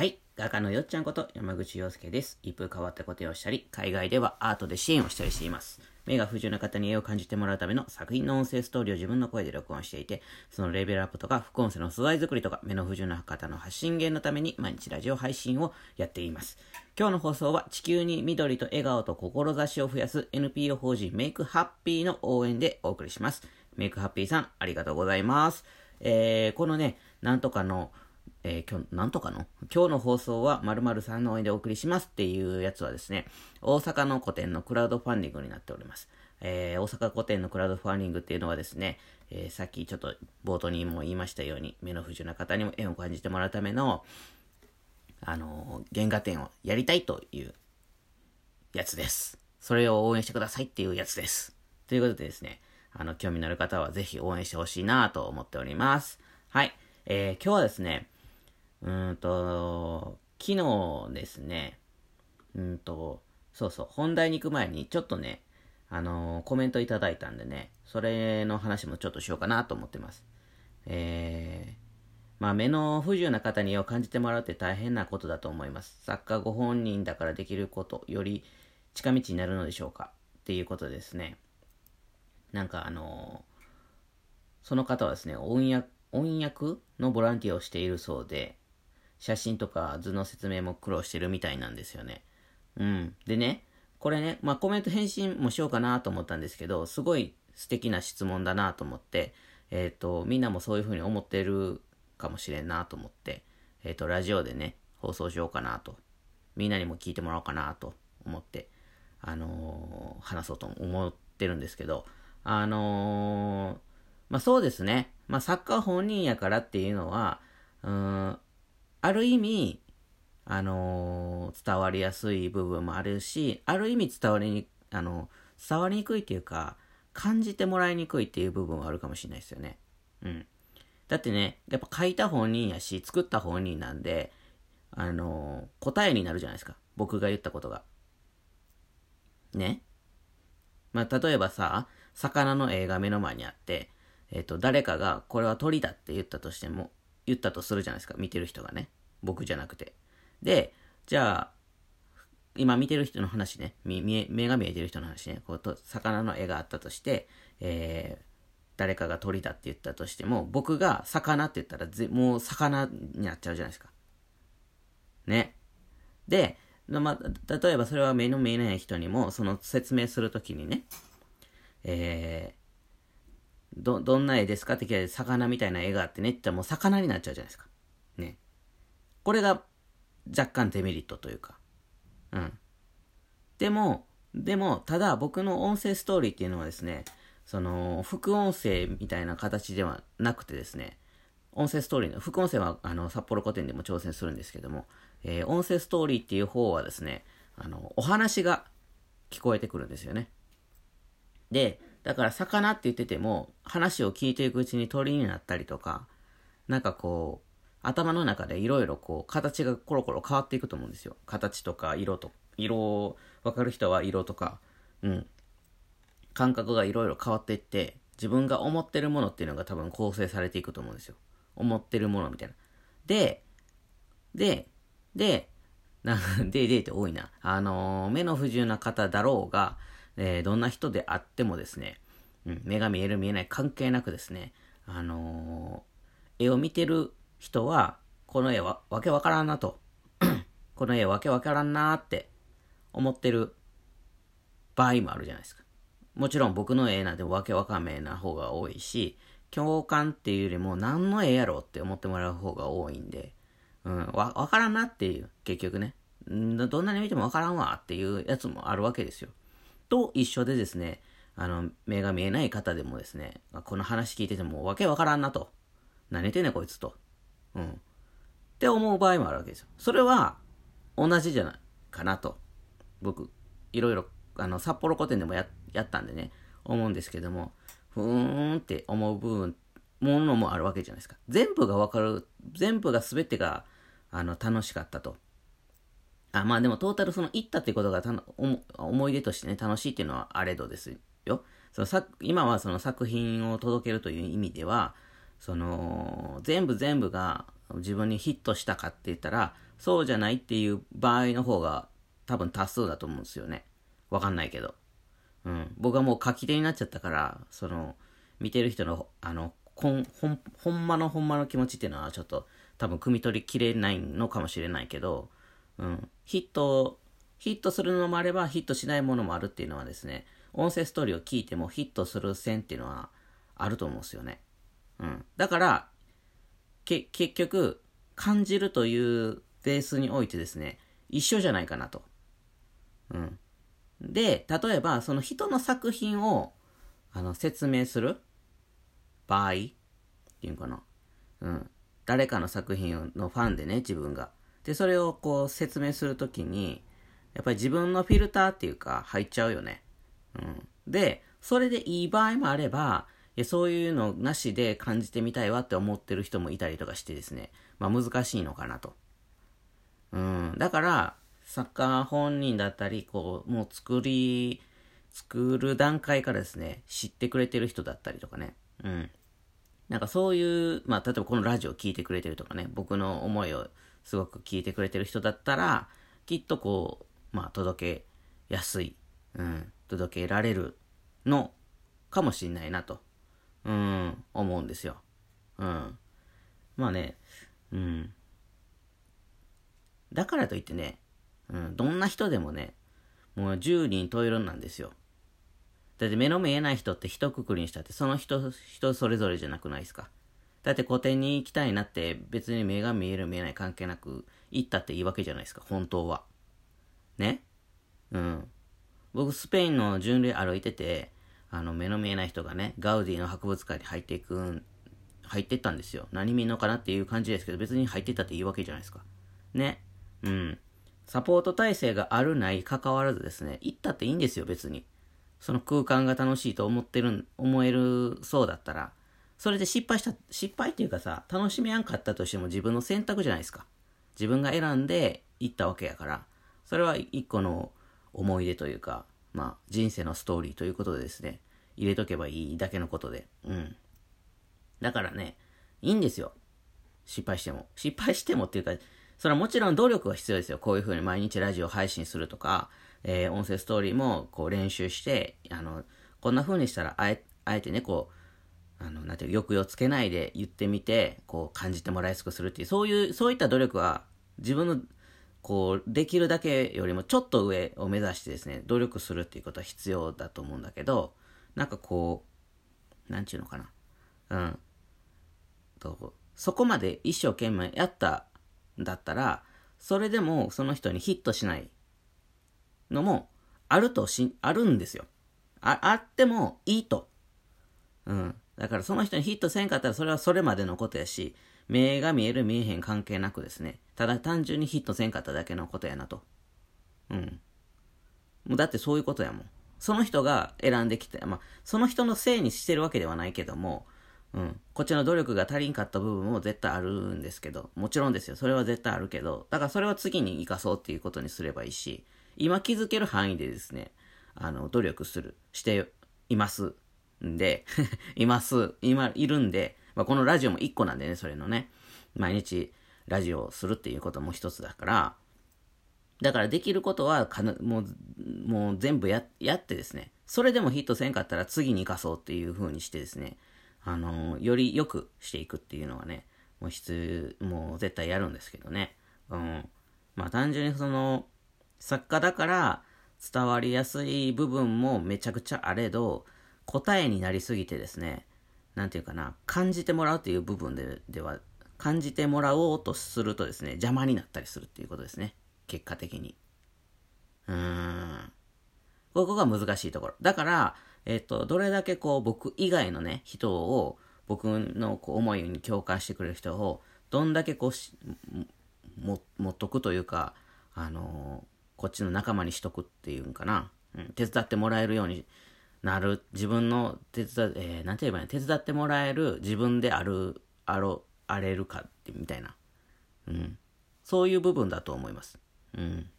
はい。画家のよっちゃんこと山口洋介です。一風変わったことをしたり、海外ではアートで支援をしたりしています。目が不自由な方に絵を感じてもらうための作品の音声ストーリーを自分の声で録音していて、そのレベルアップとか副音声の素材作りとか、目の不自由な方の発信源のために毎日ラジオ配信をやっています。今日の放送は地球に緑と笑顔と志を増やす NPO 法人メイクハッピーの応援でお送りします。メイクハッピーさん、ありがとうございます。えー、このね、なんとかの、えー、今日、なんとかの？今日の放送は〇〇さんの応援でお送りしますっていうやつはですね、大阪の古典のクラウドファンディングになっております。えー、大阪古典のクラウドファンディングっていうのはですね、えー、さっきちょっと冒頭にも言いましたように、目の不自由な方にも絵を感じてもらうための、あの、原画展をやりたいというやつです。それを応援してくださいっていうやつです。ということでですね、あの、興味のある方はぜひ応援してほしいなと思っております。はい。えー、今日はですね、うんと、昨日ですね、うんと、そうそう、本題に行く前にちょっとね、あのー、コメントいただいたんでね、それの話もちょっとしようかなと思ってます。えー、まあ目の不自由な方に絵を感じてもらうって大変なことだと思います。作家ご本人だからできることより近道になるのでしょうかっていうことですね。なんかあのー、その方はですね、音訳、音訳のボランティアをしているそうで、写真とか図の説明も苦労してるみたいなんですよね。うん。でね、これね、まあコメント返信もしようかなと思ったんですけど、すごい素敵な質問だなと思って、えっ、ー、と、みんなもそういうふうに思ってるかもしれんなと思って、えっ、ー、と、ラジオでね、放送しようかなと、みんなにも聞いてもらおうかなと思って、あのー、話そうと思ってるんですけど、あの、まあそうですね、まあ作家本人やからっていうのは、うん、ある意味、あのー、伝わりやすい部分もあるし、ある意味伝わりに、あの、伝わりにくいっていうか、感じてもらいにくいっていう部分はあるかもしれないですよね。うん。だってね、やっぱ書いた本人やし、作った本人なんで、あのー、答えになるじゃないですか。僕が言ったことが。ね。まあ、例えばさ、魚の映画目の前にあって、えっ、ー、と、誰かが、これは鳥だって言ったとしても、言ったとするじゃないですか。見てる人がね。僕じゃなくて。で、じゃあ、今見てる人の話ね、目が見えてる人の話ね、こうと魚の絵があったとして、えー、誰かが鳥だって言ったとしても、僕が魚って言ったらぜ、もう魚になっちゃうじゃないですか。ね。で、まあ、例えばそれは目の見えない人にも、その説明するときにね、えー、ど、どんな絵ですかって聞いて、魚みたいな絵があってねって言ったらもう魚になっちゃうじゃないですか。ね。これが若干デメリットというか。うん。でも、でも、ただ僕の音声ストーリーっていうのはですね、その、副音声みたいな形ではなくてですね、音声ストーリーの、副音声はあの札幌古典でも挑戦するんですけども、えー、音声ストーリーっていう方はですね、あの、お話が聞こえてくるんですよね。で、だから魚って言ってても、話を聞いていくうちに鳥になったりとか、なんかこう、頭の中でいろいろこう、形がコロコロ変わっていくと思うんですよ。形とか色と、色を、わかる人は色とか、うん。感覚がいろいろ変わっていって、自分が思ってるものっていうのが多分構成されていくと思うんですよ。思ってるものみたいな。で、で、で、な、で、でって多いな。あのー、目の不自由な方だろうが、えー、どんな人であってもですね、うん、目が見える見えない関係なくですね、あのー、絵を見てる人は、この絵はわけわからんなと。この絵わけわからんなって思ってる場合もあるじゃないですか。もちろん僕の絵なんてわけわかめな方が多いし、共感っていうよりも何の絵やろうって思ってもらう方が多いんで、うん、わ、わからんなっていう、結局ね。どんなに見てもわからんわっていうやつもあるわけですよ。と一緒でですね、あの、目が見えない方でもですね、この話聞いててもわけわからんなと。何言ってんねんこいつと。うん。って思う場合もあるわけですよ。それは、同じじゃないかなと。僕、いろいろ、あの、札幌古典でもややったんでね、思うんですけども、ふーんって思う部分、ものもあるわけじゃないですか。全部がわかる、全部が全てが、あの、楽しかったと。あ、まあでもトータルその行ったってことがたの思い出としてね、楽しいっていうのはあれどですよ。その作今はその作品を届けるという意味では、その、全部全部が、自分にヒットしたかって言ったら、そうじゃないっていう場合の方が多分多数だと思うんですよね。わかんないけど。うん。僕はもう書き手になっちゃったから、その、見てる人の、あの、ほん、ほん、ほんまのほんまの気持ちっていうのはちょっと多分汲み取りきれないのかもしれないけど、ヒット、ヒットするのもあればヒットしないものもあるっていうのはですね、音声ストーリーを聞いてもヒットする線っていうのはあると思うんですよね。うん。だから、け、結局、感じるというベースにおいてですね、一緒じゃないかなと。うん。で、例えば、その人の作品を、あの、説明する場合っていうかな。うん。誰かの作品のファンでね、自分が。で、それをこう説明するときに、やっぱり自分のフィルターっていうか入っちゃうよね。うん。で、それでいい場合もあれば、いそういうのなしで感じてみたいわって思ってる人もいたりとかしてですね、まあ難しいのかなと。うん。だから、作家本人だったり、こう、もう作り、作る段階からですね、知ってくれてる人だったりとかね。うん。なんかそういう、まあ、例えばこのラジオ聴いてくれてるとかね、僕の思いをすごく聞いてくれてる人だったら、きっとこう、まあ、届けやすい、うん、届けられるのかもしんないなと、うん、思うんですよ。うん。まあね、うん。だからといってね、うん、どんな人でもね、もう十人十色なんですよ。だって目の見えない人って一括りにしたって、その人、人それぞれじゃなくないですか。だって古典に行きたいなって別に目が見える見えない関係なく行ったっていいわけじゃないですか、本当は。ね？うん。僕スペインの巡礼歩いてて、あの目の見えない人がね、ガウディの博物館に入っていく入ってったんですよ。何見んのかなっていう感じですけど、別に入ってったっていいわけじゃないですか。ね？うん。サポート体制があるない関わらずですね、行ったっていいんですよ、別に。その空間が楽しいと思ってる、思えるそうだったら、それで失敗した、失敗っていうかさ、楽しめやんかったとしても自分の選択じゃないですか。自分が選んで行ったわけやから、それは一個の思い出というか、まあ人生のストーリーということでですね、入れとけばいいだけのことで。うん。だからね、いいんですよ。失敗しても。失敗してもっていうか、それはもちろん努力は必要ですよ。こういう風に毎日ラジオ配信するとか、えー、音声ストーリーもこう練習して、あの、こんな風にしたらあえ、あえてね、こう、あの、なんていう、抑揚つけないで言ってみて、こう感じてもらいやすくするっていう、そういう、そういった努力は自分の、こう、できるだけよりもちょっと上を目指してですね、努力するっていうことは必要だと思うんだけど、なんかこう、なんちゅうのかな。うん。と、そこまで一生懸命やったんだったら、それでもその人にヒットしないのもあるとし、あるんですよ。あ、あってもいいと。うん。だからその人にヒットせんかったらそれはそれまでのことやし、目が見える見えへん関係なくですね、ただ単純にヒットせんかっただけのことやなと。うん。もうだってそういうことやもん。その人が選んできて、まあ、その人のせいにしてるわけではないけども、うん。こっちの努力が足りんかった部分も絶対あるんですけど、もちろんですよ。それは絶対あるけど、だからそれは次に生かそうっていうことにすればいいし、今気づける範囲でですね、あの、努力する、しています。んで います。今、いるんで、まあ、このラジオも一個なんでね、それのね。毎日ラジオをするっていうことも一つだから、だからできることはかな、もう、もう全部や、やってですね、それでもヒットせんかったら次に生かそうっていう風にしてですね、あのー、より良くしていくっていうのはね、もう必須、もう絶対やるんですけどね。うん。まあ単純にその、作家だから伝わりやすい部分もめちゃくちゃあれど、答えになりすぎてですね、なんていうかな、感じてもらうっていう部分ででは、感じてもらおうとするとですね、邪魔になったりするっていうことですね。結果的に。うーん。ここが難しいところ。だから、えっ、と、どれだけこう僕以外のね、人を、僕のこう思いに共感してくれる人を、どんだけこうし、も、持っとくというか、あのー、こっちの仲間にしとくっていうんかな。うん、手伝ってもらえるようになる、自分の手伝、えー、なんて言えばいいの？手伝ってもらえる自分である、あろ、あれるかって、みたいな。うん。そういう部分だと思います。うん。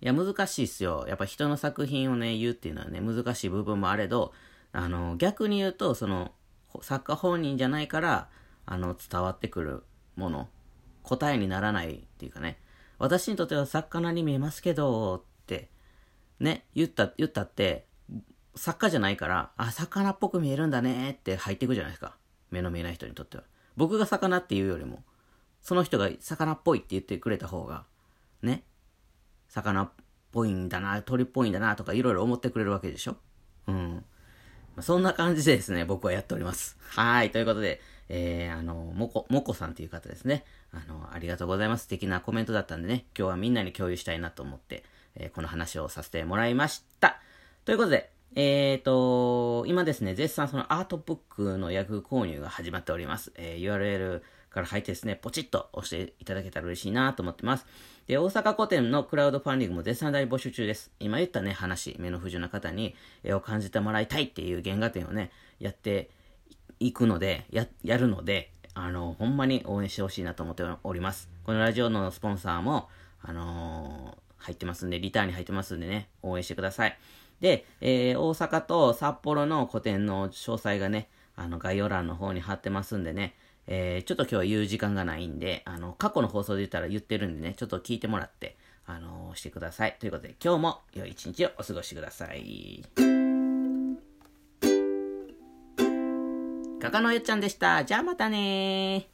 いや、難しいっすよ。やっぱ人の作品をね、言うっていうのはね、難しい部分もあれど、あの、逆に言うと、その、作家本人じゃないから、あの、伝わってくるもの、答えにならないっていうかね、私にとっては魚に見えますけど、ってね、言った、言ったって、作家じゃないから、あ、魚っぽく見えるんだねって入っていくじゃないですか。目の見えない人にとっては。僕が魚っていうよりも、その人が魚っぽいって言ってくれた方が、ね、魚っぽいんだな、鳥っぽいんだなとかいろいろ思ってくれるわけでしょ？うん。まそんな感じでですね、僕はやっております。はい。ということで、えー、あの、もこ、もこさんっていう方ですね。あの、ありがとうございます。素敵なコメントだったんでね、今日はみんなに共有したいなと思って、えー、この話をさせてもらいました。ということで、えーと、今ですね、絶賛そのアートブックのヤフー購入が始まっております。えー、URL から入ってですね、ポチッと押していただけたら嬉しいなと思ってます。で、大阪古典のクラウドファンディングも絶賛大募集中です。今言ったね、話、目の不自由な方に絵を感じてもらいたいっていう原画展をね、やっていくので、や、やるので、あの、ほんまに応援してほしいなと思っております。このラジオのスポンサーも、あのー、入ってますんで、リターンに入ってますんでね、応援してください。で、えー、大阪と札幌の個展の詳細がね、あの、概要欄の方に貼ってますんでね、えー、ちょっと今日は言う時間がないんで、あの、過去の放送で言ったら言ってるんでね、ちょっと聞いてもらって、あのー、してください。ということで、今日も良い一日をお過ごしください。かかのよっちゃんでした。じゃあまたね